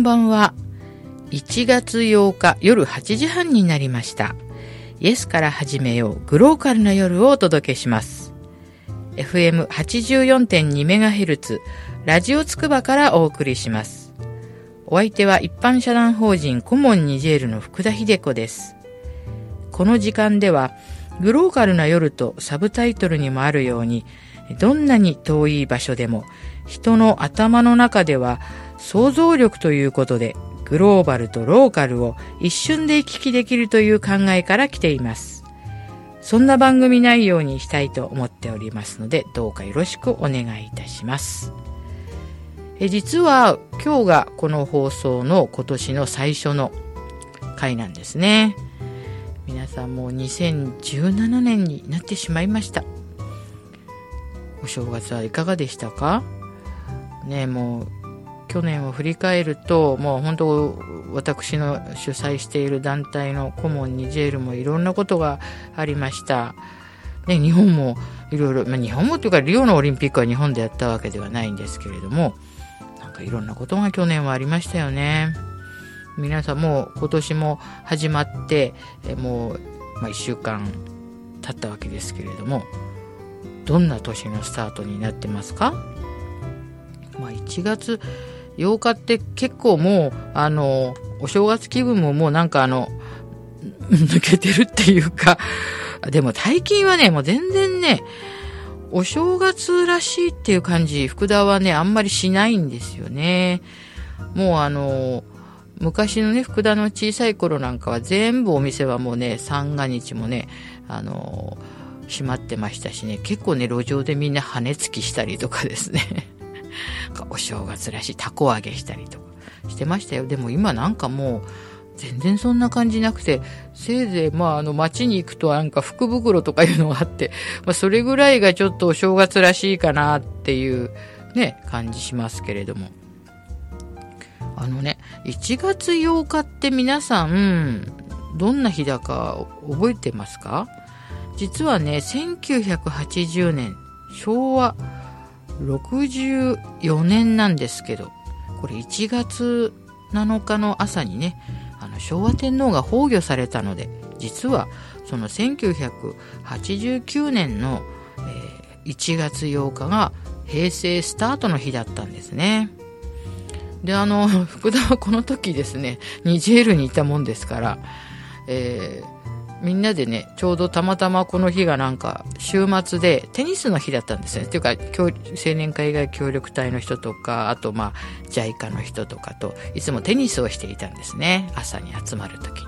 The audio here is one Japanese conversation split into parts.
んばんは。1月8日夜8時半になりました。イエスから始めようグローカルな夜をお届けします。FM84.2MHz ラジオつくばからお送りします。お相手は一般社団法人コモンニジェールの福田秀子です。この時間ではグローカルな夜とサブタイトルにもあるようにどんなに遠い場所でも人の頭の中では想像力ということでグローバルとローカルを一瞬で行き来できるという考えから来ています。そんな番組内容にしたいと思っておりますのでどうかよろしくお願いいたします。え実は今日がこの放送の今年の最初の回なんですね。皆さんもう2017年になってしまいました。お正月はいかがでしたか？ねもう去年を振り返るともう本当私の主催している団体の顧問ニジェールもいろんなことがありました。ね、日本もいろいろ、まあ、日本もというかリオのオリンピックは日本でやったわけではないんですけれどもなんかいろんなことが去年はありましたよね。皆さんもう今年も始まってえもう、ま、1週間経ったわけですけれどもどんな年のスタートになってますか、まあ、1月8日って結構もうあのお正月気分ももうなんかあの 抜けてるっていうかでも最近はねもう全然ねお正月らしいっていう感じ福田はねあんまりしないんですよね。もうあの昔のね福田の小さい頃なんかは全部お店はもうね三が日もねあの閉まってましたしね結構ね路上でみんな羽根つきしたりとかですね。お正月らしいたこ揚げしたりとかしてましたよ。でも今なんかもう全然そんな感じなくてせいぜいまああの街に行くとなんか福袋とかいうのがあって、まあ、それぐらいがちょっとお正月らしいかなっていうね感じしますけれども。あのね1月8日って皆さんどんな日だか覚えてますか？実はね1980年昭和64年なんですけどこれ1月7日の朝にねあの昭和天皇が崩御されたので実はその1989年の、えー、1月8日が平成スタートの日だったんですね。であの福田はこの時ですねニジェールにいたもんですから、えー、みんなでねちょうどたまたまこの日がなんか週末でテニスの日だったんですね。っていうか青年会以外協力隊の人とかあとまあ JICA の人とかといつもテニスをしていたんですね。朝に集まる時に。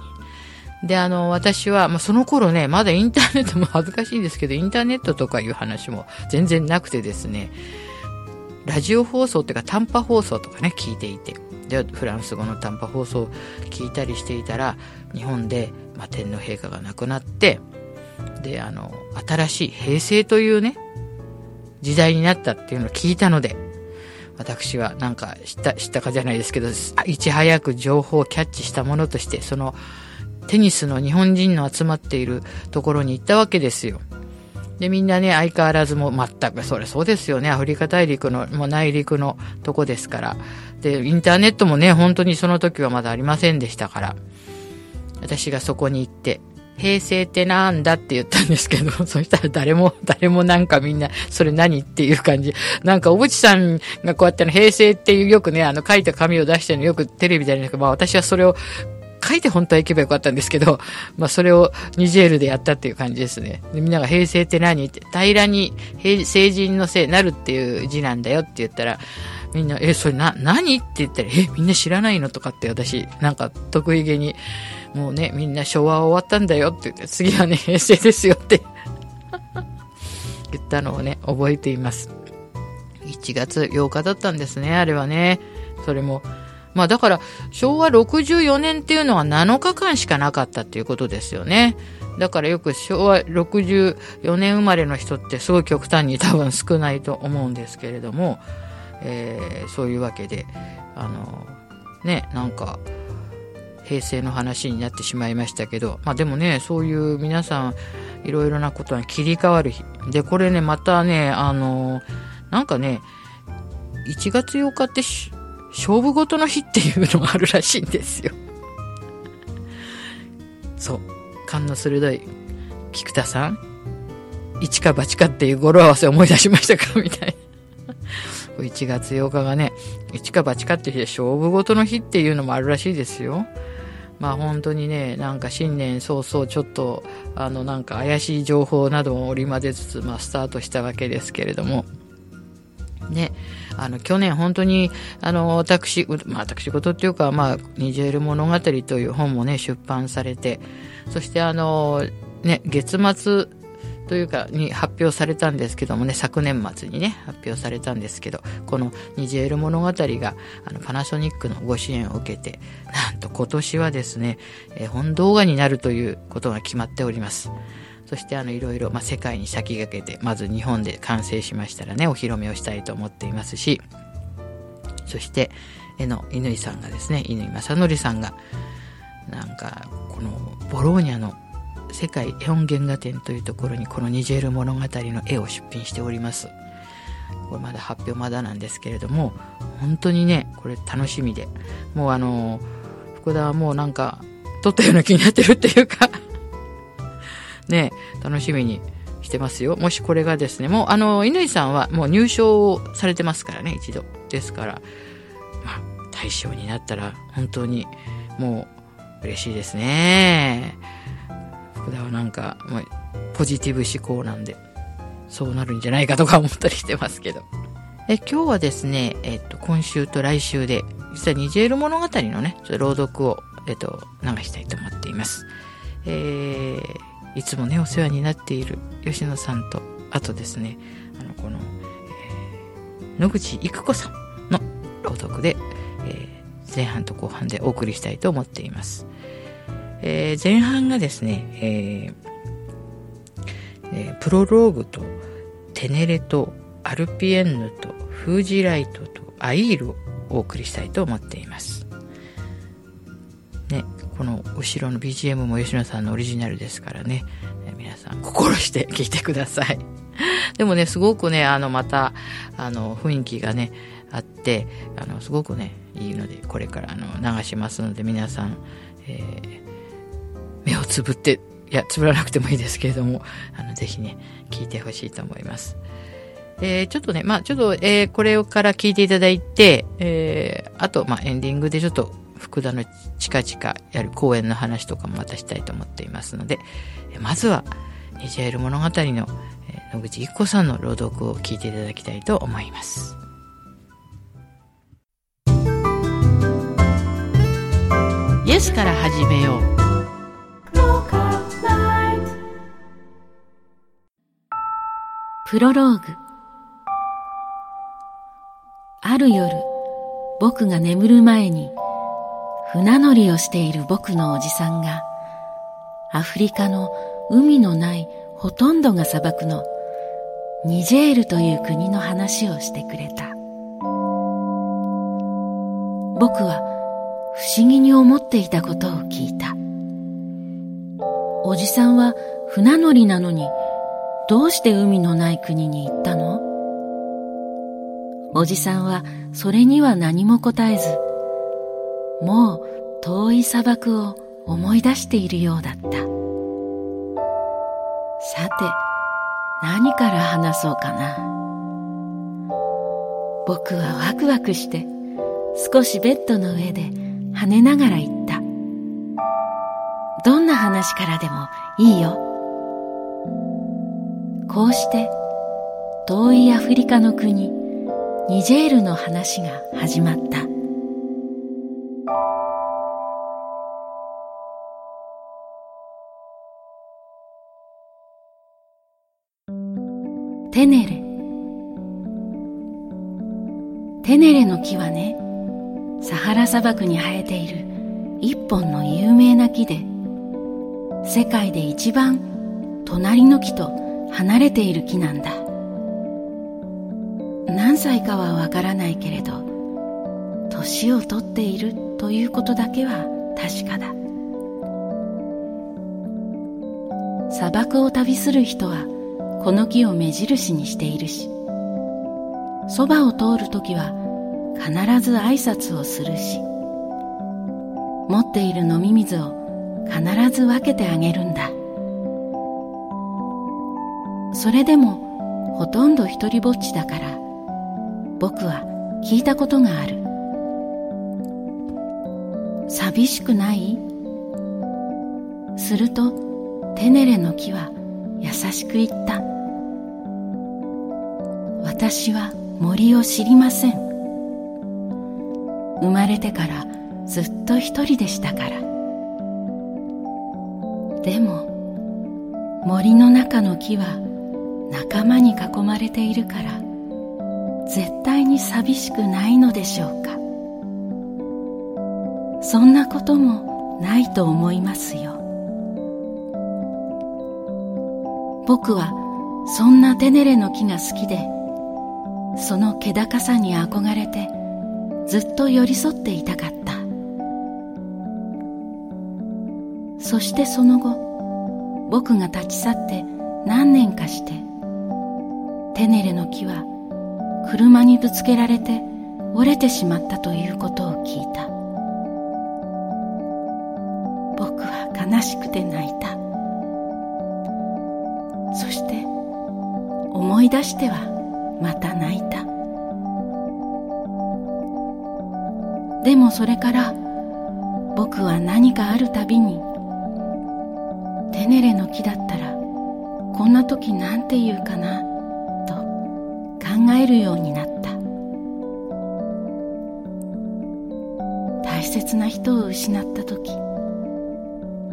で、あの、私は、まあ、その頃ね、まだインターネットも恥ずかしいですけど、インターネットとかいう話も全然なくてですね、ラジオ放送っていうか短波放送とかね聞いていて。でフランス語の短波放送を聞いたりしていたら日本で、まあ、天皇陛下が亡くなってであの新しい平成というね時代になったっていうのを聞いたので私はなんか知った知ったかじゃないですけどいち早く情報をキャッチしたものとしてそのテニスの日本人の集まっているところに行ったわけですよ。で、みんなね、相変わらずも全く、それそうですよね。アフリカ大陸の、もう内陸のとこですから。で、インターネットもね、本当にその時はまだありませんでしたから。私がそこに行って、平成ってなんだって言ったんですけど、そしたら誰も、誰もなんかみんな、それ何っていう感じ。なんか、小渕さんがこうやっての平成っていうよくね、あの書いた紙を出してるのよくテレビであるんですけど、まあ私はそれを書いて本当は行けばよかったんですけど、まあそれをニジェールでやったっていう感じですね。でみんなが平成って何って、平らに平成人のせい、なるっていう字なんだよって言ったら、みんな、え、それな、何って言ったら、え、みんな知らないのとかって私、なんか得意げに、もうね、みんな昭和終わったんだよって言って、次はね、平成ですよって言ったのをね、覚えています。1月8日だったんですね、あれはね。それも、まあだから昭和64年っていうのは7日間しかなかったっていうことですよね。だからよく昭和64年生まれの人ってすごい極端に多分少ないと思うんですけれども、えー、そういうわけで、あの、ね、なんか平成の話になってしまいましたけど、まあでもね、そういう皆さんいろいろなことが切り替わる日。で、これね、またね、あの、なんかね、1月8日って勝負事の日っていうのがあるらしいんですよ。そう。勘の鋭い菊田さん。一か八かっていう語呂合わせを思い出しましたか？みたいな。1月8日がね、一か八かっていう日で勝負事の日っていうのもあるらしいですよ。まあ本当にね、なんか新年早々ちょっと、あのなんか怪しい情報などを織り交ぜつつ、まあスタートしたわけですけれども、ね、あの、去年本当に、あの、私、まあ私事っていうか、まあ、ニジェール物語という本もね、出版されて、そしてあの、ね、月末というかに発表されたんですけどもね昨年末にね発表されたんですけどこの「ニジェール物語が」あのパナソニックのご支援を受けてなんと今年はですね、え本動画になるということが決まっております。そしてあのいろいろ、まあ、世界に先駆けてまず日本で完成しましたらねお披露目をしたいと思っていますしそして絵の乾さんがですね乾正則さんがなんかこのボローニャの世界絵本原画展というところにこのニジェール物語の絵を出品しております。これまだ発表まだなんですけれども、本当にね、これ楽しみで。もうあの、福田はもうなんか、撮ったような気になってるっていうかね、楽しみにしてますよ。もしこれがですね、もうあの、乾さんはもう入賞されてますからね、一度。ですから、まあ、大賞になったら本当にもう嬉しいですね。福田はなんか、まあ、ポジティブ思考なんで、そうなるんじゃないかとか思ったりしてますけど。え今日はですね、えっと、今週と来週で、実はニジェール物語のね、朗読を、えっと、流したいと思っています。えー、いつもね、お世話になっている吉野さんと、あとですね、あの、この、えー、野口育子さんの朗読で、えー、前半と後半でお送りしたいと思っています。えー、前半がですね、えー、プロローグとテネレとアルピエンヌとフージライトとアイールをお送りしたいと思っています。ね、この後ろの BGM も吉野さんのオリジナルですからね、え皆さん心して聴いてください。でもね、すごくね、あの、また、あの、雰囲気がね、あって、あの、すごくね、いいので、これからあの流しますので、皆さん、えーをつぶって、いや、つぶらなくてもいいですけれども、あの、ぜひね、聞いてほしいと思います。えー、ちょっとね、まあちょっと、えー、これから聞いていただいて、えー、あと、まあエンディングでちょっと、福田の近々やる公演の話とかもまたしたいと思っていますので、まずは、ニジェール物語の、えー、野口一子さんの朗読を聞いていただきたいと思います。イエスから始めよう。プロローグ。ある夜僕が眠る前に船乗りをしている僕のおじさんがアフリカの海のないほとんどが砂漠のニジェールという国の話をしてくれた。僕は不思議に思っていたことを聞いた。おじさんは船乗りなのにどうして海のない国に行ったの？おじさんはそれには何も答えず、もう遠い砂漠を思い出しているようだった。さて、何から話そうかな。僕はワクワクして少しベッドの上で跳ねながら言った。どんな話からでもいいよ。こうして遠いアフリカの国ニジェールの話が始まったテネレテネレの木はねサハラ砂漠に生えている一本の有名な木で世界で一番隣の木と離れている木なんだ。何歳かはわからないけれど年を取っているということだけは確かだ。砂漠を旅する人はこの木を目印にしているしそばを通るときは必ず挨拶をするし持っている飲み水を必ず分けてあげるんだ。それでもほとんど一りぼっちだから僕は聞いたことがある。寂しくない？するとテネレの木は優しく言った。私は森を知りません。生まれてからずっと一人でしたから。でも森の中の木は仲間に囲まれているから絶対に寂しくないのでしょうか。そんなこともないと思いますよ。僕はそんなテネレの木が好きでその気高さに憧れてずっと寄り添っていたかった。そしてその後僕が立ち去って何年かしてテネレの木は車にぶつけられて折れてしまったということを聞いた。僕は悲しくて泣いた。そして思い出してはまた泣いた。でもそれから僕は何かあるたびにテネレの木だったらこんな時なんて言うかなと考えるようになった。大切な人を失った時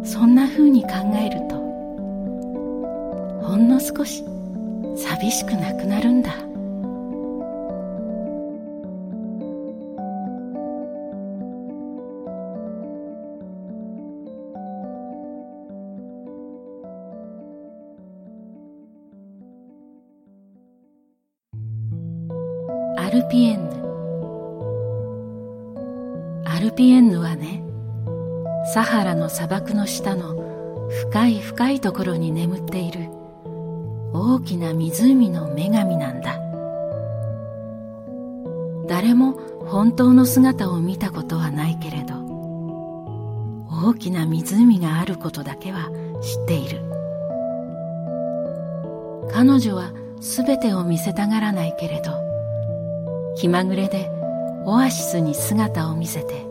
そんな風に考えるとほんの少し寂しくなくなるんだ。サハラの砂漠の下の深い深いところに眠っている大きな湖の女神なんだ。誰も本当の姿を見たことはないけれど大きな湖があることだけは知っている。彼女は全てを見せたがらないけれど気まぐれでオアシスに姿を見せて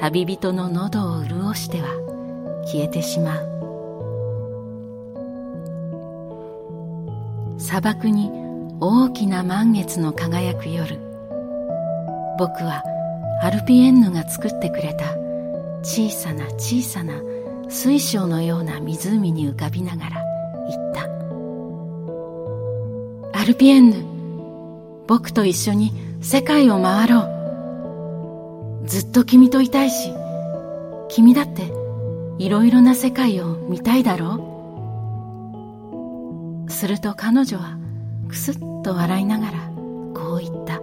旅人の喉を潤しては消えてしまう。砂漠に大きな満月の輝く夜僕はアルピエンヌが作ってくれた小さな小さな水晶のような湖に浮かびながら言った。アルピエンヌ僕と一緒に世界を回ろう。ずっと君といたいし君だっていろいろな世界を見たいだろう。すると彼女はくすっと笑いながらこう言った。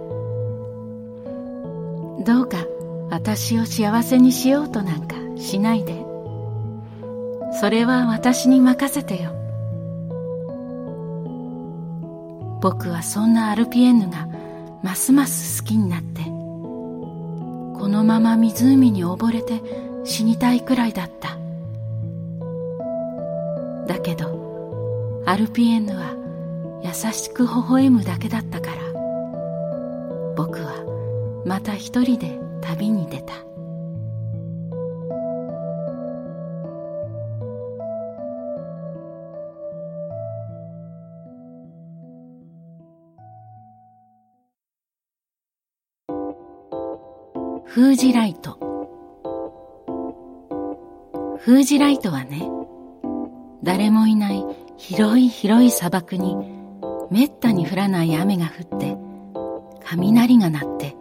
どうか私を幸せにしようとなんかしないで。それは私に任せてよ。僕はそんなアルピエンヌがますます好きになってこのまま湖に溺れて死にたいくらいだった。だけどアルピエンヌは優しく微笑むだけだったから。僕はまた一人で旅に出た。フージライト。フージライトはね誰もいない広い広い砂漠にめったに降らない雨が降って雷が鳴って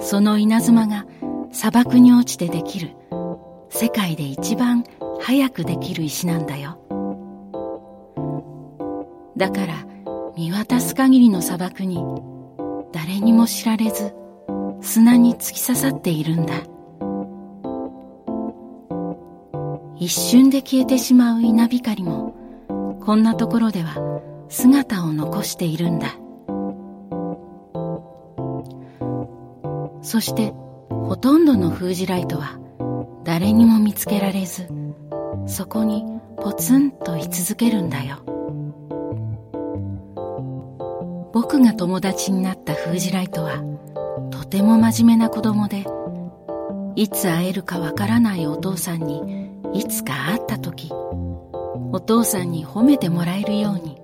その稲妻が砂漠に落ちてできる世界で一番早くできる石なんだよ。だから見渡す限りの砂漠に誰にも知られず砂に突き刺さっているんだ。一瞬で消えてしまう稲光もこんなところでは姿を残しているんだ。そしてほとんどの封じライトは誰にも見つけられずそこにポツンと居続けるんだよ。僕が友達になった封じライトはても真面目な子供でいつ会えるかわからないお父さんにいつか会った時お父さんに褒めてもらえるように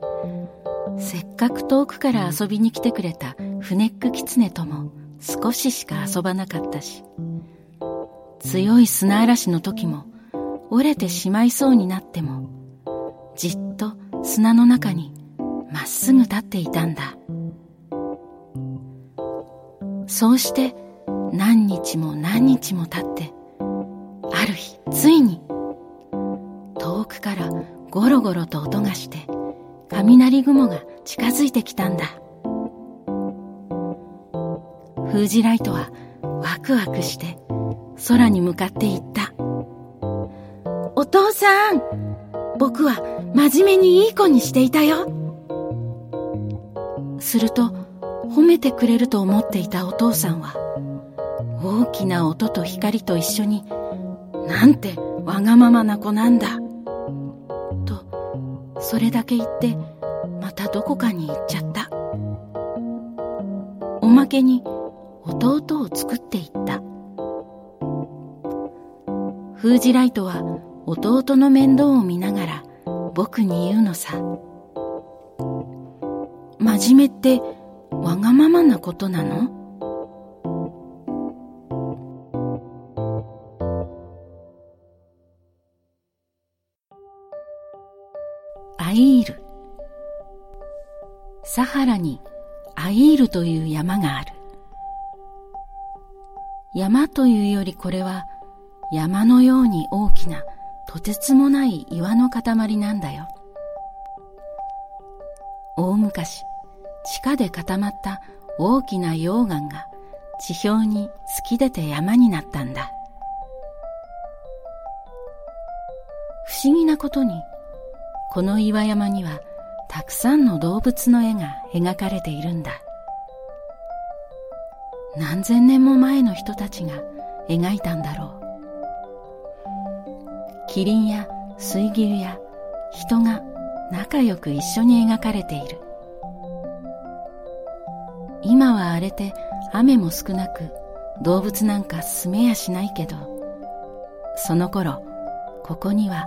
せっかく遠くから遊びに来てくれたフネックキツネとも少ししか遊ばなかったし強い砂嵐の時も折れてしまいそうになってもじっと砂の中にまっすぐ立っていたんだ。そうして何日も何日も経ってある日ついに遠くからゴロゴロと音がして雷雲が近づいてきたんだ。封じライトはワクワクして空に向かって言った。お父さん僕は真面目にいい子にしていたよ。すると褒めてくれると思っていたお父さんは大きな音と光と一緒になんてわがままな子なんだとそれだけ言ってまたどこかに行っちゃった。おまけに弟を作っていった。封じライトは弟の面倒を見ながら僕に言うのさ。真面目ってわがままなことなの？アイール。サハラにアイールという山がある。山というよりこれは山のように大きなとてつもない岩の塊なんだよ。大昔地下で固まった大きな溶岩が地表に突き出て山になったんだ。不思議なことにこの岩山にはたくさんの動物の絵が描かれているんだ。何千年も前の人たちが描いたんだろう。キリンや水牛や人が仲良く一緒に描かれている。今は荒れて雨も少なく動物なんか住めやしないけどその頃ここには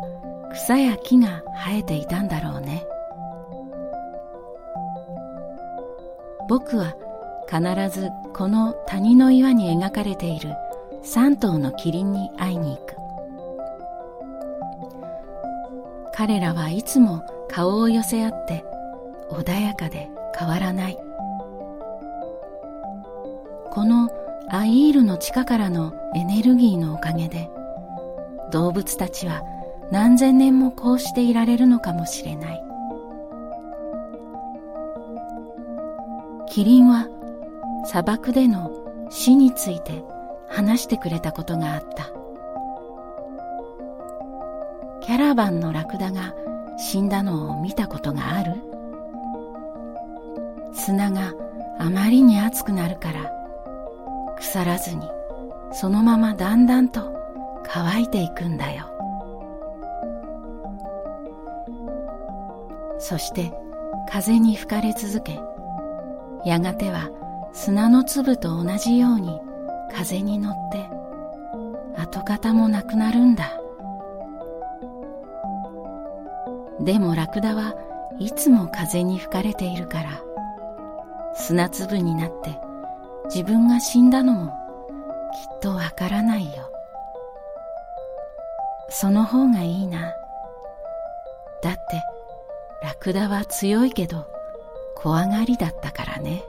草や木が生えていたんだろうね。僕は必ずこの谷の岩に描かれている3頭のキリンに会いに行く。彼らはいつも顔を寄せ合って穏やかで変わらない。このアイールの地下からのエネルギーのおかげで動物たちは何千年もこうしていられるのかもしれない。キリンは砂漠での死について話してくれたことがあった。キャラバンのラクダが死んだのを見たことがある。砂があまりに熱くなるから腐らずにそのままだんだんと乾いていくんだよ。そして風に吹かれ続けやがては砂の粒と同じように風に乗って跡形もなくなるんだ。でもラクダはいつも風に吹かれているから砂粒になって自分が死んだのもきっとわからないよ。その方がいいな。だってラクダは強いけど怖がりだったからね。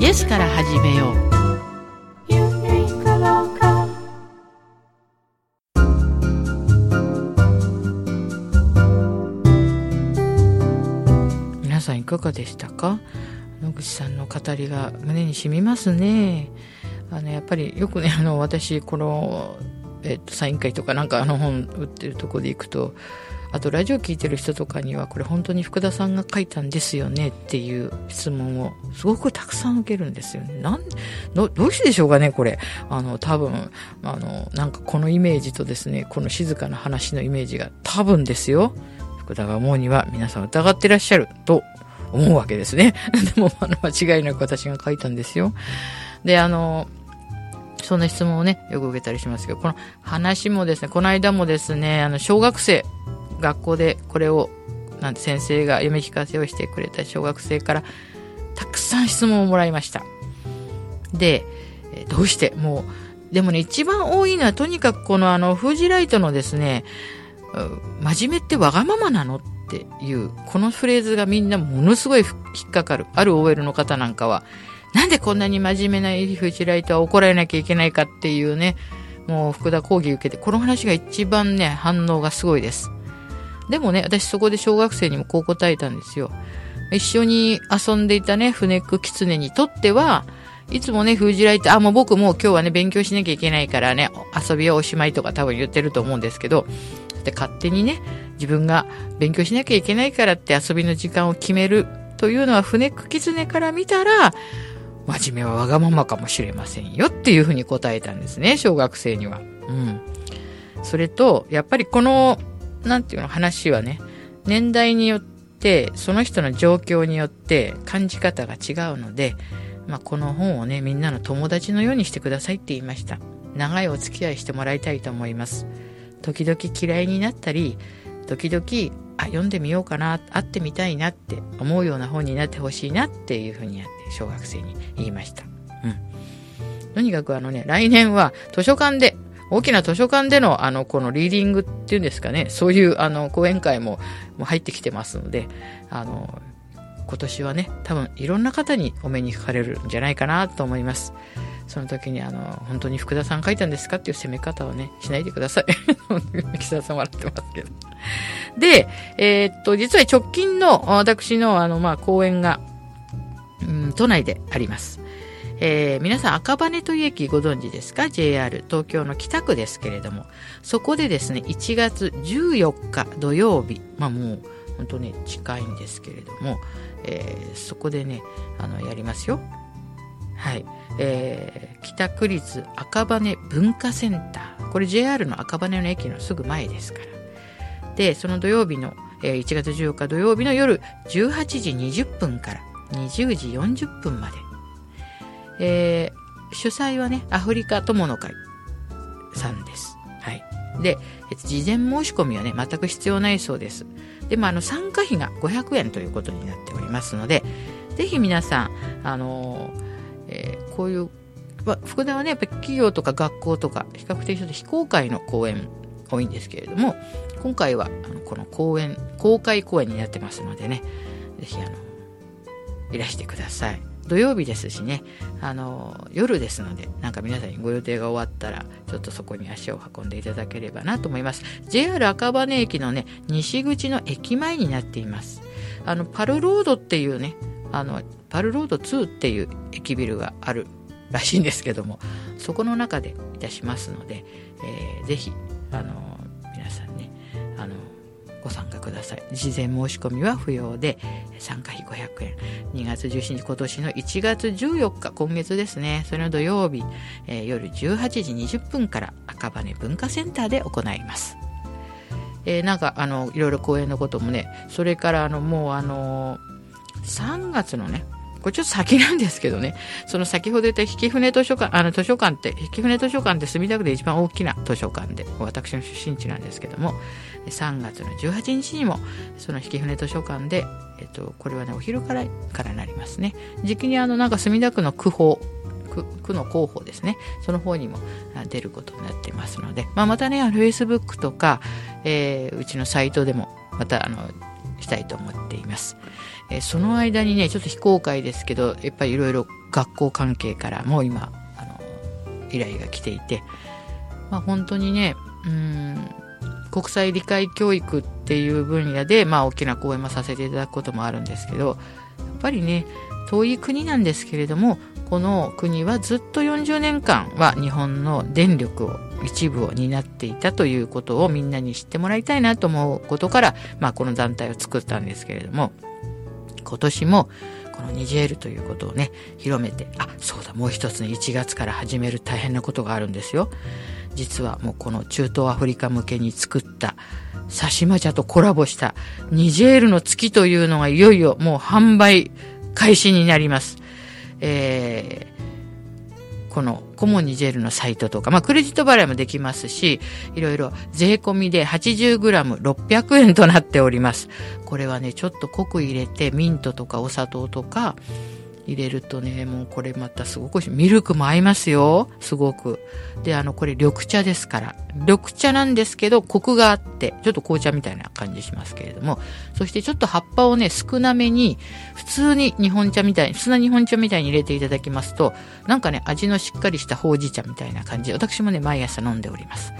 イエスから始めよう。かがでしたか？野口さんの語りが胸に染みますねあのやっぱりよくねあの私この、えっと、サイン会とかなんかあの本売ってるとこで行くとあとラジオ聞いてる人とかにはこれ本当に福田さんが書いたんですよねっていう質問をすごくたくさん受けるんですよね。なんどどうしてでしょうかねこれ。あの多分あのなんかこのイメージとですねこの静かな話のイメージが多分ですよ福田が思うには皆さん疑ってらっしゃると思うわけですね。でもあの間違いなく私が書いたんですよ。であのそんな質問をね、よく受けたりしますけど、この話もですね、この間もですね、あの、小学生、学校でこれを、なんて先生が読み聞かせをしてくれた小学生から、たくさん質問をもらいました。で、どうしてもう、でもね、一番多いのはとにかくこのあの、フージライトのですね、真面目ってわがままなのっていう、このフレーズがみんなものすごい引っかかる。ある OL の方なんかは、なんでこんなに真面目なフージライトは怒られなきゃいけないかっていうね、もう福田講義受けて、この話が一番ね、反応がすごいです。でもね、私そこで小学生にもこう答えたんですよ。一緒に遊んでいたね、船ネックキツネにとっては、いつもね、封じられて、あ、もう僕もう今日はね、勉強しなきゃいけないからね、遊びはおしまいとか多分言ってると思うんですけど、で勝手にね、自分が勉強しなきゃいけないからって遊びの時間を決めるというのは、船ネックキツネから見たら、真面目はわがままかもしれませんよっていうふうに答えたんですね、小学生には。うん。それと、やっぱりこのなんていうの、話はね、年代によって、その人の状況によって感じ方が違うので、まあ、この本をね、みんなの友達のようにしてくださいって言いました。長いお付き合いしてもらいたいと思います。時々嫌いになったり、時々、あ、読んでみようかな、会ってみたいなって思うような本になってほしいなっていうふうにやって、小学生に言いました。うん。とにかくあのね、来年は図書館で大きな図書館での、あの、このリーディングっていうんですかね、そういう、あの、講演会も、もう入ってきてますので、あの、今年はね、多分いろんな方にお目にかかれるんじゃないかなと思います。その時に、あの、本当に福田さん書いたんですかっていう攻め方をね、しないでください。木澤さん笑ってますけど。で、えー、っと、実は直近の私の、あの、まあ、講演が、うん、都内であります。えー、皆さん赤羽という駅ご存知ですか ?JR 東京の北区ですけれども、そこでですね、1月14日土曜日、まあもう本当ね、近いんですけれども、えー、そこでね、あの、やりますよ。はい。えー、北区立赤羽文化センター。これ JR の赤羽の駅のすぐ前ですから。で、その土曜日の、えー、1月14日土曜日の夜18時20分から20時40分まで。えー、主催はね、アフリカ友の会さんです。はい。で、事前申し込みはね、全く必要ないそうです。で、まあ、の、参加費が500円ということになっておりますので、ぜひ皆さん、あのー、こういう、まあ、福田はね、やっぱり企業とか学校とか、比較的ちょっと非公開の講演多いんですけれども、今回は、あのこの講演、公開講演になってますのでね、ぜひ、あの、いらしてください。土曜日ですしね、あの、夜ですので、なんか皆さんにご予定が終わったら、ちょっとそこに足を運んでいただければなと思います。JR 赤羽駅のね、西口の駅前になっています。あの、パルロードっていうね、あの、パルロード2っていう駅ビルがあるらしいんですけども、そこの中でいたしますので、えー、ぜひ、あの皆さんねあの、ご参加ください。事前申し込みは不要で、参加費500円。2月17日、今年の1月14日、今月ですね、それの土曜日、えー、夜18時20分から赤羽文化センターで行います。えー、なんか、あの、いろいろ講演のこともね、それから、あの、もう、あの、3月のね、これちょっと先なんですけどね、その先ほど言った引舟図書館、あの図書館って、引舟図書館って墨田区で一番大きな図書館で、私の出身地なんですけども、3月の18日にも、その引舟図書館で、えっと、これはね、お昼からからなりますね。時期にあの、なんか墨田区の区法、区区の広報ですね。その方にも出ることになってますので、まあ、またね、フェイスブックとか、えー、うちのサイトでも、また、あの、したいと思っています。えその間にね、ちょっと非公開ですけど、やっぱりいろいろ学校関係からも今、あの、依頼が来ていて、まあ本当にね、うん、国際理解教育っていう分野で、まあ大きな講演もさせていただくこともあるんですけど、やっぱりね、遠い国なんですけれども、この国はずっと40年間は日本の電力を一部を担っていたということをみんなに知ってもらいたいなと思うことから、まあ、この団体を作ったんですけれども。今年もこのニジェールということをね広めてあそうだもう一つね1月から始める大変なことがあるんですよ実はもうこの中東アフリカ向けに作ったサシマ茶とコラボしたニジェールの月というのがいよいよもう販売開始になります。えー、このコモニジェルのサイトとか、まあ、クレジット払いもできますし、いろいろ税込みで 80g600 円となっております。これはね、ちょっと濃く入れて、ミントとかお砂糖とか、入れるとね、もうこれまたすごくミルクも合いますよ。すごく。で、あの、これ緑茶ですから。緑茶なんですけど、コクがあって、ちょっと紅茶みたいな感じしますけれども、そしてちょっと葉っぱをね、少なめに、普通に日本茶みたいに、普通の日本茶みたいに入れていただきますと、なんかね、味のしっかりしたほうじ茶みたいな感じ、私もね、毎朝飲んでおります。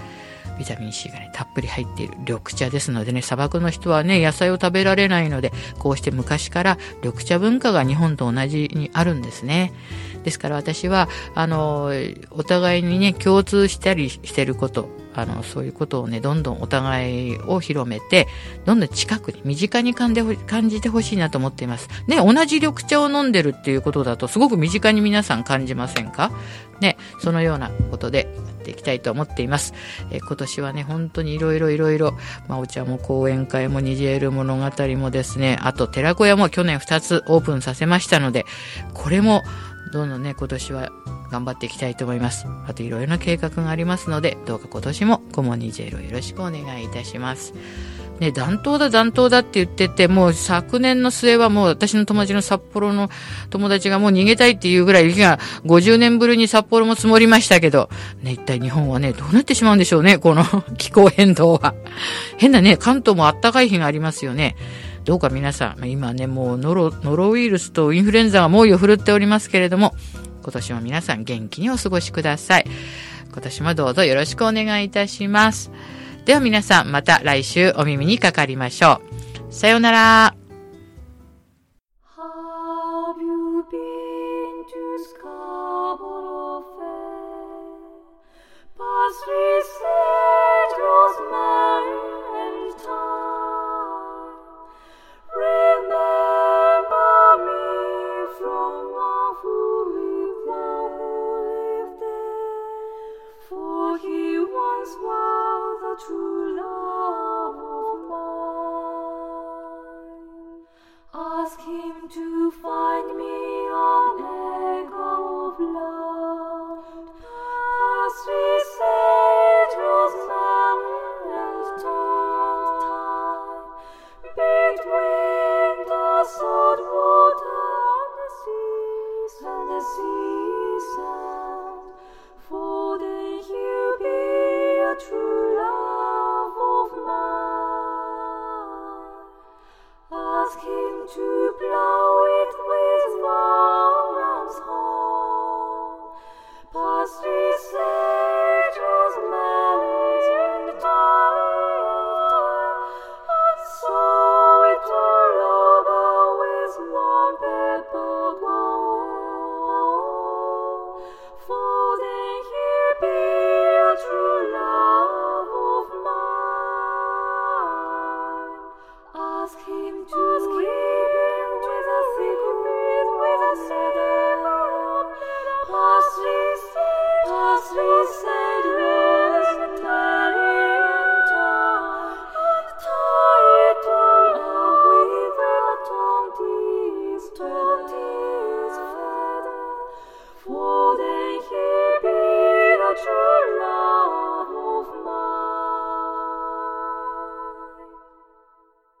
ビタミン C がね、たっぷり入っている緑茶ですのでね、砂漠の人はね、野菜を食べられないので、こうして昔から緑茶文化が日本と同じにあるんですね。ですから私は、あの、お互いにね、共通したりしてること、あの、そういうことをね、どんどんお互いを広めて、どんどん近くに、身近に感じてほしいなと思っています。ね、同じ緑茶を飲んでるっていうことだと、すごく身近に皆さん感じませんか？ね、そのようなことでやっていきたいと思っています。え今年はね、本当にいろいろいろいろ、まあ、お茶も講演会もニジェール物語もですね、あと寺子屋も去年2つオープンさせましたので、これもどんどんね、今年は頑張っていきたいと思います。あといろいろな計画がありますので、どうか今年もコモニジェールをよろしくお願いいたします。ね、暖冬だ暖冬だって言ってて、もう昨年の末はもう私の友達の札幌の友達がもう逃げたいっていうぐらい雪が50年ぶりに札幌も積もりましたけど、ね、一体日本はね、どうなってしまうんでしょうね、この 気候変動は。変なね、関東も暖かい日がありますよね。どうか皆さん、今ね、もうノロノロウイルスとインフルエンザが猛威を振るっておりますけれども、今年も皆さん元気にお過ごしください。今年もどうぞよろしくお願いいたします。では皆さん、また来週お耳にかかりましょう。さようなら。